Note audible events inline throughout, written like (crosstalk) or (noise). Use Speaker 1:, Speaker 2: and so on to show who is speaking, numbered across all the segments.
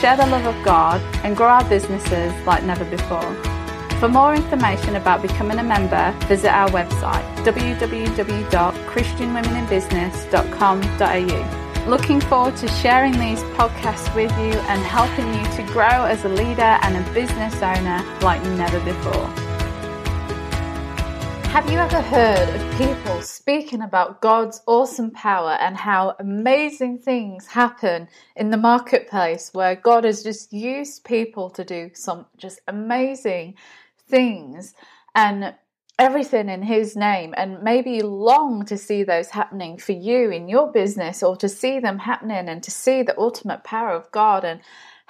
Speaker 1: share the love of God, and grow our businesses like never before. For more information about becoming a member, visit our website www.christianwomeninbusiness.com.au. Looking forward to sharing these podcasts with you and helping you to grow as a leader and a business owner like never before. Have you ever heard of people speaking about God's awesome power and how amazing things happen in the marketplace where God has just used people to do some just amazing things and everything in His name? And maybe you long to see those happening for you in your business or to see them happening and to see the ultimate power of God and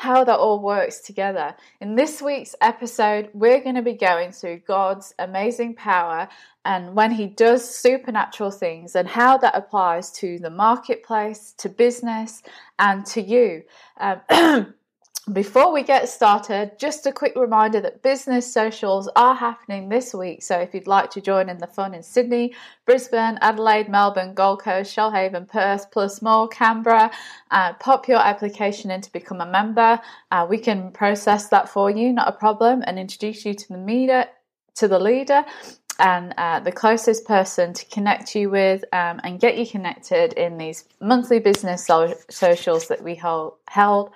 Speaker 1: how that all works together. In this week's episode, we're going to be going through God's amazing power and when He does supernatural things and how that applies to the marketplace, to business, and to you. Um, (clears throat) Before we get started, just a quick reminder that business socials are happening this week. So if you'd like to join in the fun in Sydney, Brisbane, Adelaide, Melbourne, Gold Coast, Shoalhaven, Perth, plus more, Canberra, uh, pop your application in to become a member. Uh, we can process that for you, not a problem, and introduce you to the meter, to the leader and uh, the closest person to connect you with um, and get you connected in these monthly business so- socials that we hold, held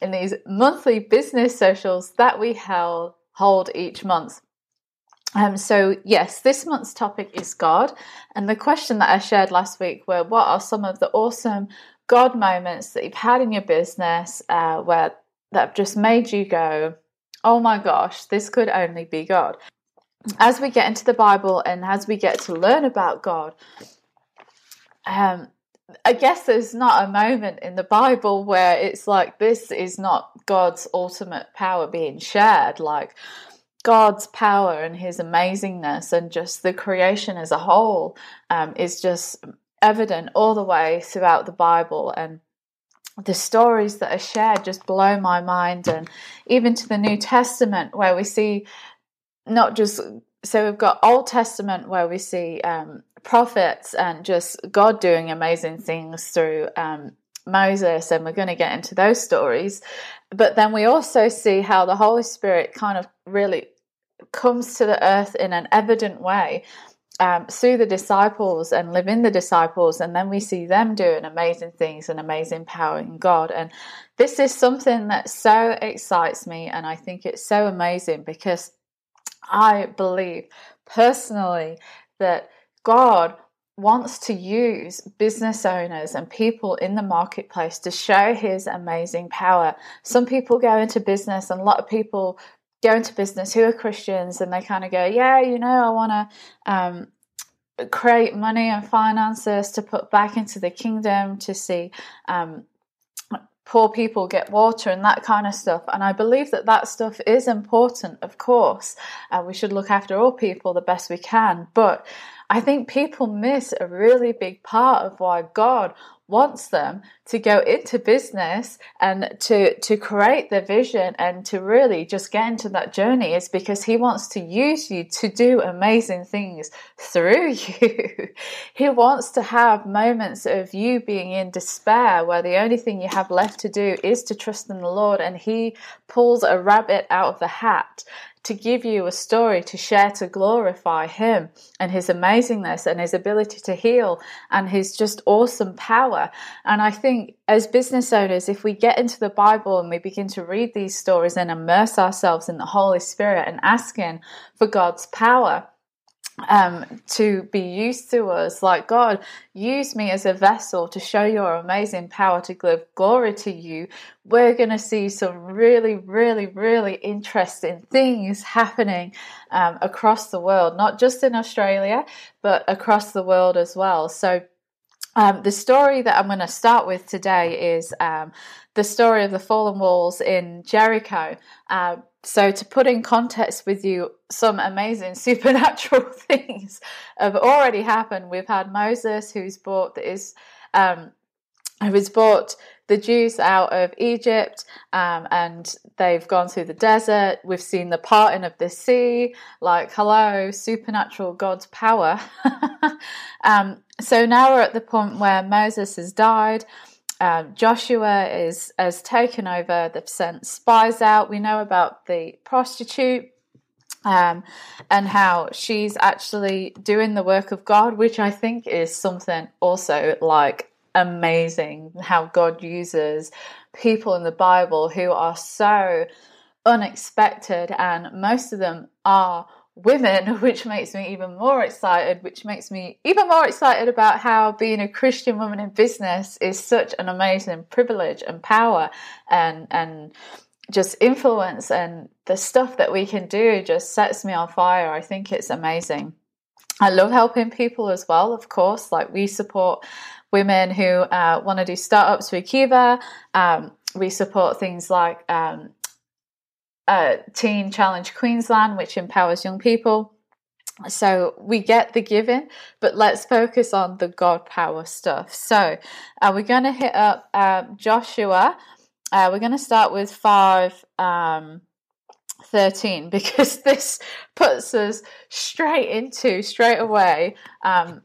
Speaker 1: in these monthly business socials that we hold each month. Um, so, yes, this month's topic is God. And the question that I shared last week were what are some of the awesome God moments that you've had in your business uh, where that have just made you go, oh my gosh, this could only be God. As we get into the Bible and as we get to learn about God, um, I guess there's not a moment in the Bible where it's like this is not God's ultimate power being shared. Like God's power and His amazingness and just the creation as a whole um, is just evident all the way throughout the Bible. And the stories that are shared just blow my mind. And even to the New Testament, where we see not just so we've got Old Testament where we see um, prophets and just God doing amazing things through um, Moses, and we're going to get into those stories. But then we also see how the Holy Spirit kind of really comes to the earth in an evident way um, through the disciples and live in the disciples, and then we see them doing amazing things and amazing power in God. And this is something that so excites me, and I think it's so amazing because I believe personally that God wants to use business owners and people in the marketplace to show his amazing power. Some people go into business, and a lot of people go into business who are Christians and they kind of go, Yeah, you know, I want to. Um, create money and finances to put back into the kingdom to see um, poor people get water and that kind of stuff. And I believe that that stuff is important, of course. Uh, we should look after all people the best we can. But I think people miss a really big part of why God wants them to go into business and to to create their vision and to really just get into that journey is because he wants to use you to do amazing things through (laughs) you. he wants to have moments of you being in despair where the only thing you have left to do is to trust in the Lord and he pulls a rabbit out of the hat to give you a story to share to glorify Him and His amazingness and His ability to heal and His just awesome power. And I think as business owners, if we get into the Bible and we begin to read these stories and immerse ourselves in the Holy Spirit and asking for God's power, um, to be used to us. Like, God, use me as a vessel to show your amazing power to give glory to you. We're going to see some really, really, really interesting things happening um, across the world, not just in Australia, but across the world as well. So, Um, the story that I'm going to start with today is um, the story of the fallen walls in Jericho. Uh, so, to put in context with you, some amazing (laughs) supernatural (laughs) things have already happened. We've had Moses, who's brought um, who has brought the Jews out of Egypt, um, and they've gone through the desert. We've seen the parting of the sea. Like, hello, supernatural God's power. (laughs) um, so now we're at the point where Moses has died. Um, Joshua is has taken over. They've sent spies out. We know about the prostitute um, and how she's actually doing the work of God, which I think is something also like amazing. How God uses people in the Bible who are so unexpected, and most of them are women, (laughs) which makes me even more excited, which makes me even more excited about how being a Christian woman in business is such an amazing privilege and power and and just influence and the stuff that we can do just sets me on fire. I think it's amazing. I love helping people as well, of course. Like we support women who uh, want to do startups through Kiva. Um, we support things like um, uh, Teen Challenge Queensland, which empowers young people. So we get the giving, but let's focus on the God power stuff. So uh, we're going to hit up um, Joshua. Uh, we're going to start with 5 um, 13 (laughs) because this puts us straight into, straight away, um,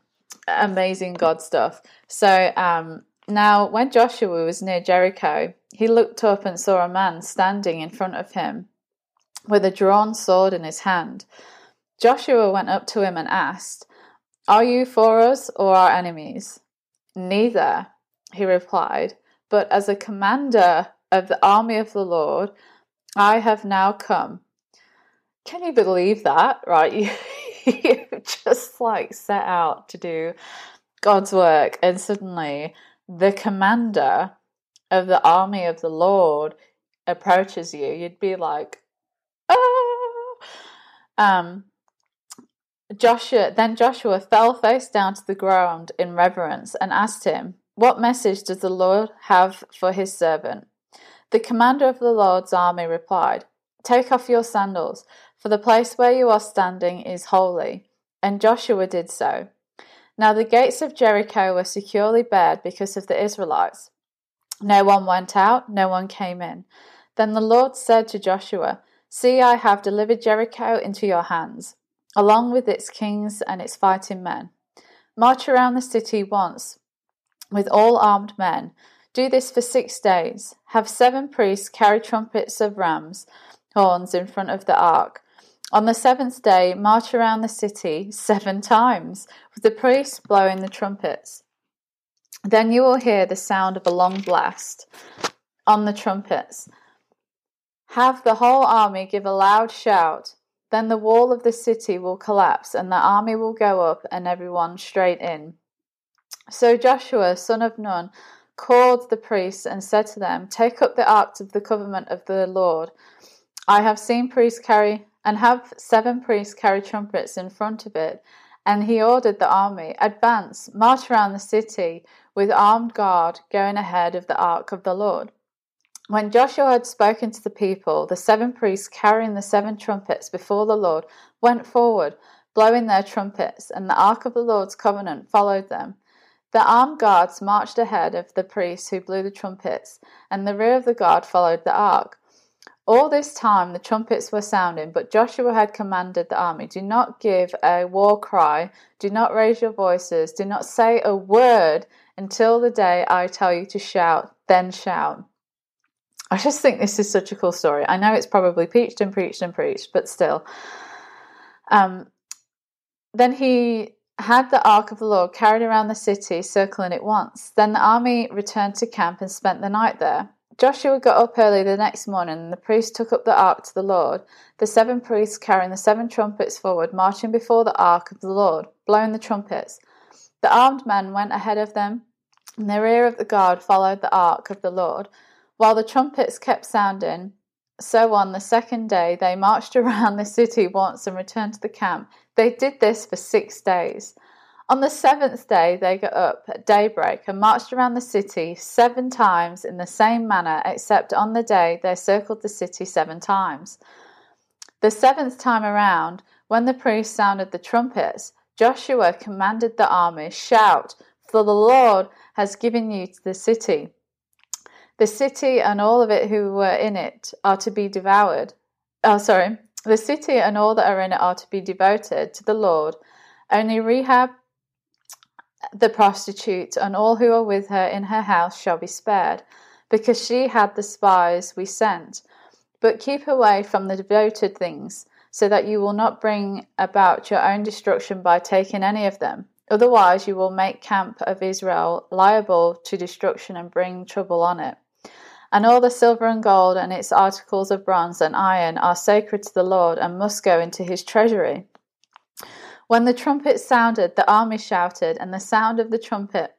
Speaker 1: amazing God stuff. So um, now, when Joshua was near Jericho, he looked up and saw a man standing in front of him with a drawn sword in his hand. Joshua went up to him and asked, Are you for us or our enemies? Neither, he replied, but as a commander of the army of the Lord, I have now come. Can you believe that? Right? You, (laughs) you just like set out to do God's work, and suddenly the commander of the army of the Lord approaches you. You'd be like. Um, Joshua then Joshua fell face down to the ground in reverence and asked him, What message does the Lord have for his servant? The commander of the Lord's army replied, Take off your sandals, for the place where you are standing is holy. And Joshua did so. Now the gates of Jericho were securely barred because of the Israelites. No one went out, no one came in. Then the Lord said to Joshua, See, I have delivered Jericho into your hands, along with its kings and its fighting men. March around the city once with all armed men. Do this for six days. Have seven priests carry trumpets of rams' horns in front of the ark. On the seventh day, march around the city (laughs) seven times, with the priests blowing the trumpets. Then you will hear the sound of a long blast on the trumpets. Have the whole army give a loud shout. Then the wall of the city will collapse, and the army will go up, and everyone straight in. So Joshua, son of Nun, called the priests and said to them, Take up the ark of the covenant of the Lord. I have seen priests carry, and have seven priests carry trumpets in front of it. And he ordered the army, Advance, march around the city with armed guard going ahead of the ark of the Lord. When Joshua had spoken to the people, the seven priests carrying the seven trumpets before the Lord went forward, blowing their trumpets, and the ark of the Lord's covenant followed them. The armed guards marched ahead of the priests who blew the trumpets, and the rear of the guard followed the ark. All this time the trumpets were sounding, but Joshua had commanded the army Do not give a war cry, do not raise your voices, do not say a word until the day I tell you to shout, then shout. I just think this is such a cool story. I know it's probably preached and preached and preached, but still. Um, then he had the ark of the Lord carried around the city, circling it once. Then the army returned to camp and spent the night there. Joshua got up early the next morning, and the priests took up the ark to the Lord. The seven priests carrying the seven trumpets forward, marching before the ark of the Lord, blowing the trumpets. The armed men went ahead of them, and the rear of the guard followed the ark of the Lord. While the trumpets kept sounding, so on the second day they marched (laughs) around the city once and returned to the camp. They did this for six days. On the seventh day, they got up at daybreak and marched around the city seven times in the same manner, except on the day they circled the city seven times. The seventh time around, when the priests sounded the trumpets, Joshua commanded the army, Shout, for the Lord has given you the city. The city and all of it who were in it are to be devoured. Oh, sorry. The city and all that are in it are to be devoted to the Lord. Only Rahab the prostitute and all who are with her in her house shall be spared, because she had the spies we sent. But keep away from the devoted things, so that you will not bring about your own destruction by taking any of them. Otherwise, you will make camp of Israel liable to destruction and bring trouble on it. And all the silver and gold and its articles of bronze and iron are sacred to the Lord and must go into his treasury. When the trumpet sounded, the army shouted, and the sound of the trumpet.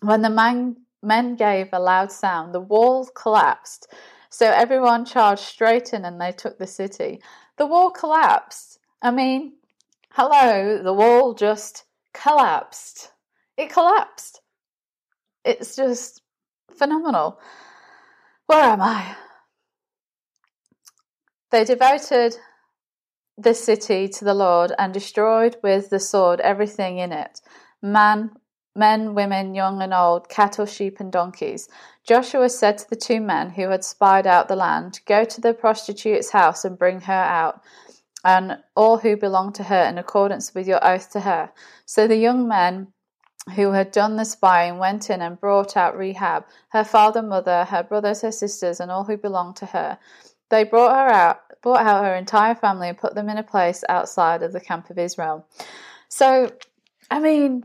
Speaker 1: When the man, men gave a loud sound, the walls collapsed. So everyone charged straight in and they took the city. The wall collapsed. I mean, hello, the wall just collapsed. It collapsed. It's just phenomenal. Where am I? They devoted the city to the Lord and destroyed with the sword everything in it man, men, women, young and old, cattle, sheep, and donkeys. Joshua said to the two men who had spied out the land, Go to the prostitute's house and bring her out, and all who belong to her in accordance with your oath to her. So the young men who had done the spying went in and brought out Rahab, her father, mother, her brothers, her sisters, and all who belonged to her. They brought her out brought out her entire family and put them in a place outside of the camp of Israel. So, I mean,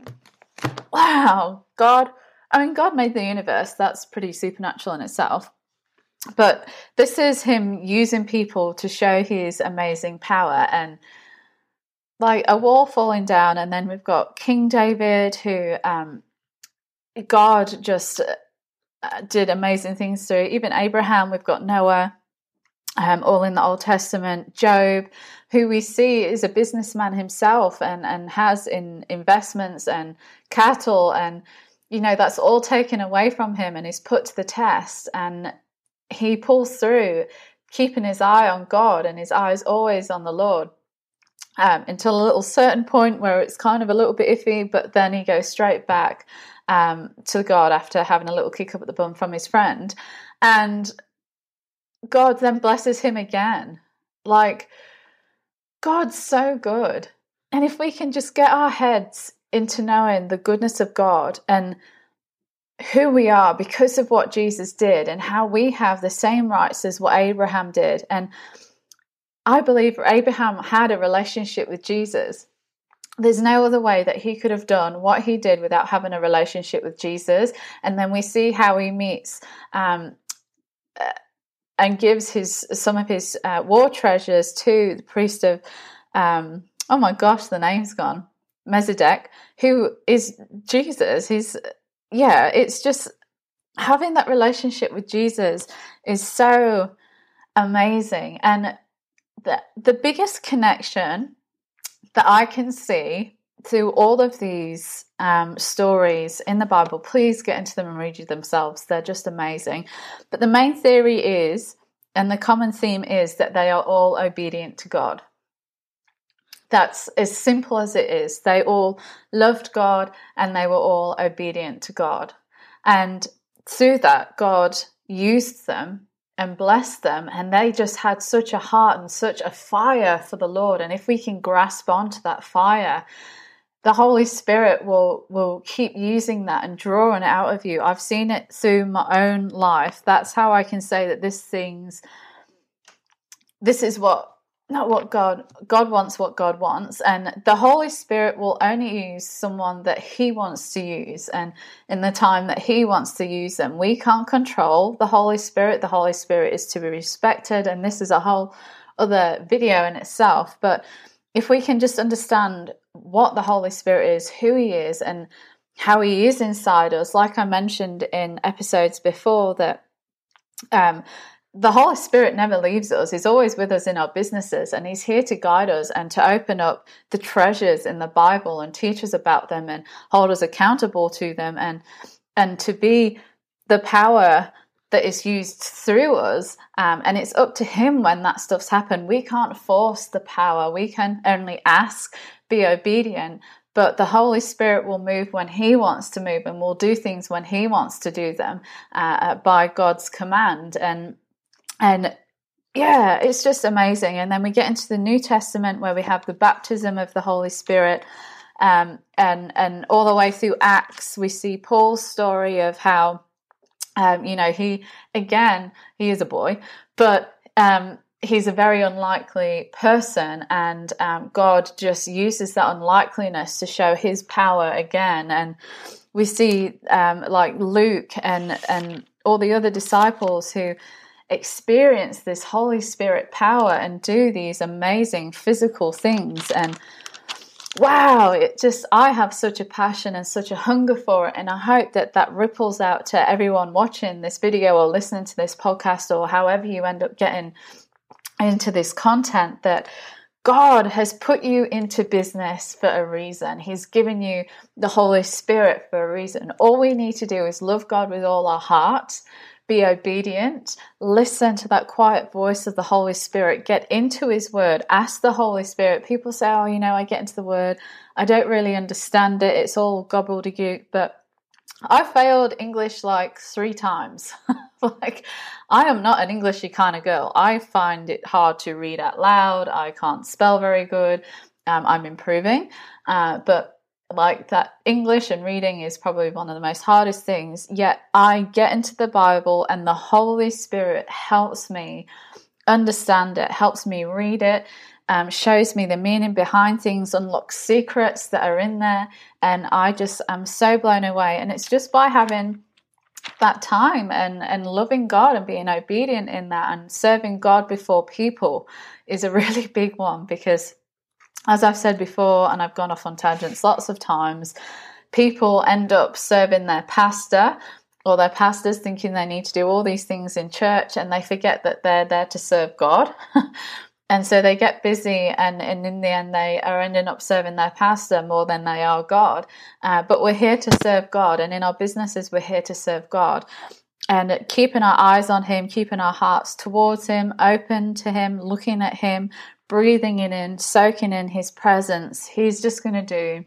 Speaker 1: wow, God, I mean, God made the universe. That's pretty supernatural in itself. But this is Him using people to show His amazing power and like a wall falling down. And then we've got King David, who um, God just uh, did amazing things through. Even Abraham, we've got Noah um, all in the Old Testament. Job, who we see is a businessman himself and, and has in investments and cattle, and you know that's all taken away from him and is put to the test, and he pulls through, keeping his eye on God and his eyes always on the Lord. Um, until a little certain point where it's kind of a little bit iffy, but then he goes straight back um, to God after having a little kick up at the bum from his friend. And God then blesses him again. Like, God's so good. And if we can just get our heads into knowing the goodness of God and who we are because of what Jesus did and how we have the same rights as what Abraham did. And I believe Abraham had a relationship with Jesus. There's no other way that he could have done what he did without having a relationship with Jesus. And then we see how he meets um, and gives his some of his uh, war treasures to the priest of um, oh my gosh the name's gone Melchizedek who is Jesus he's yeah it's just having that relationship with Jesus is so amazing and the the biggest connection that I can see through all of these um, stories in the Bible, please get into them and read you themselves. They're just amazing. But the main theory is, and the common theme is, that they are all obedient to God. That's as simple as it is. They all loved God and they were all obedient to God. And through that, God used them and blessed them, and they just had such a heart and such a fire for the Lord. And if we can grasp onto that fire, the Holy Spirit will will keep using that and drawing it out of you. I've seen it through my own life. That's how I can say that this things this is what not what God God wants what God wants and the Holy Spirit will only use someone that he wants to use and in the time that he wants to use them. We can't control the Holy Spirit. The Holy Spirit is to be respected and this is a whole other video in itself, but if we can just understand what the Holy Spirit is, who He is, and how He is inside us, like I mentioned in episodes before, that um, the Holy Spirit never leaves us. He's always with us in our businesses and He's here to guide us and to open up the treasures in the Bible and teach us about them and hold us accountable to them and and to be the power that is used through us. Um, and it's up to Him when that stuff's happened. We can't force the power, we can only ask, be obedient. But the Holy Spirit will move when He wants to move and will do things when He wants to do them uh, by God's command. And and yeah, it's just amazing. And then we get into the New Testament where we have the baptism of the Holy Spirit. Um, and and all the way through Acts, we see Paul's story of how, um, you know, he again he is a boy, but um, he's a very unlikely person, and um, God just uses that unlikeliness to show His power again. And we see um, like Luke and and all the other disciples who experience this Holy Spirit power and do these amazing physical things. And wow, it just, I have such a passion and such a hunger for it. And I hope that that ripples out to everyone watching this video or listening to this podcast or however you end up getting into this content that God has put you into business for a reason. He's given you the Holy Spirit for a reason. All we need to do is love God with all our heart be obedient, listen to that quiet voice of the Holy Spirit, get into His Word, ask the Holy Spirit. People say, Oh, you know, I get into the Word, I don't really understand it, it's all gobbledygook, but I failed English like three times. (laughs) like, I am not an Englishy kind of girl. I find it hard to read out loud. I can't spell very good. Um, I'm improving, uh, but like that English and reading is probably one of the most hardest things. Yet I get into the Bible and the Holy Spirit helps me understand it, helps me read it, um, shows me the meaning behind things, unlocks secrets that are in there. And I just am so blown away. And it's just by having that time and, and loving God and being obedient in that and serving God before people is a (laughs) really big one because as I've said before, and I've gone off on tangents lots of times, people end up serving their pastor or their pastors thinking they need to do all these things in church and they forget that they're there to serve God. (laughs) and so they get busy and, and in the end they are ending up serving their pastor more than they are God. Uh, but we're here to serve God and in our businesses we're here to serve God. And keeping our eyes on Him, keeping our hearts towards Him, open to Him, looking at Him, breathing it in, soaking in His presence, He's just going to do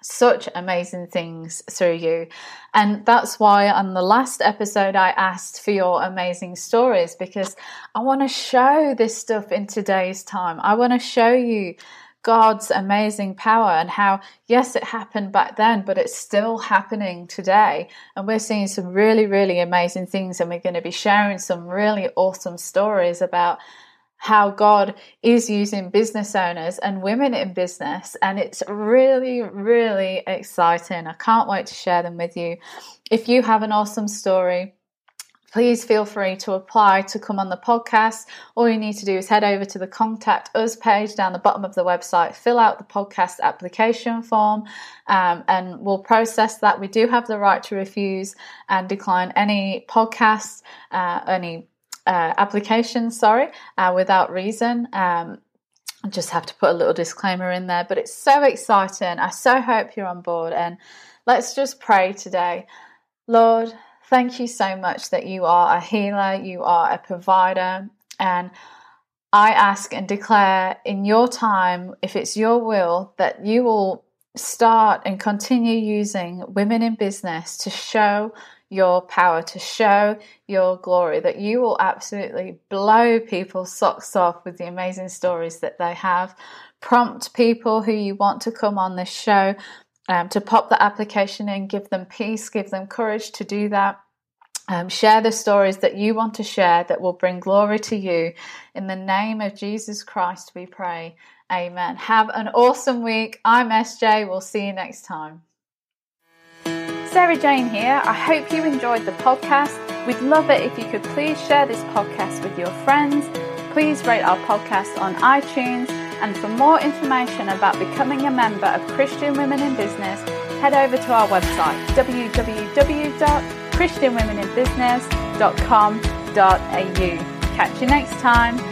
Speaker 1: such amazing things through you. And that's why on the last episode, I asked for your amazing stories because I want to show this stuff in today's time. I want to show you God's amazing power and how, yes, it happened back then, but it's still happening today. And we're seeing some really, really amazing things. And we're going to be sharing some really awesome stories about how God is using business owners and women in business. And it's really, really exciting. I can't wait to share them with you. If you have an awesome story, please feel free to apply to come on the podcast. All you need to do is head over to the contact us page down the bottom of the website, fill out the podcast application form, um, and we'll process that. We do have the right to refuse and decline any podcasts, uh, any uh, applications, sorry, uh, without reason. Um, I just have to put a little disclaimer in there, but it's so exciting. I so hope you're on board. And let's just pray today. Lord, thank you so much that you are a healer, you are a provider. And I ask and declare in your time, if it's your will, that you will start and continue using women in business to show your power, to show your glory, that you will absolutely blow people's socks off with the amazing stories that they have. Prompt people who you want to come on this show um, to pop the application in, give them peace, give them courage to do that. Um, share the stories that you want to share that will bring glory to you. In the name of Jesus Christ, we pray. Amen. Have an awesome week. I'm SJ. We'll see you next time. Sarah Jane here. I hope you enjoyed the podcast. We'd love it if you could please share this podcast with your friends. Please rate our podcast on iTunes. And for more information about becoming a member of Christian Women in Business, head over to our website www.christianwomeninbusiness.com Catch you next time.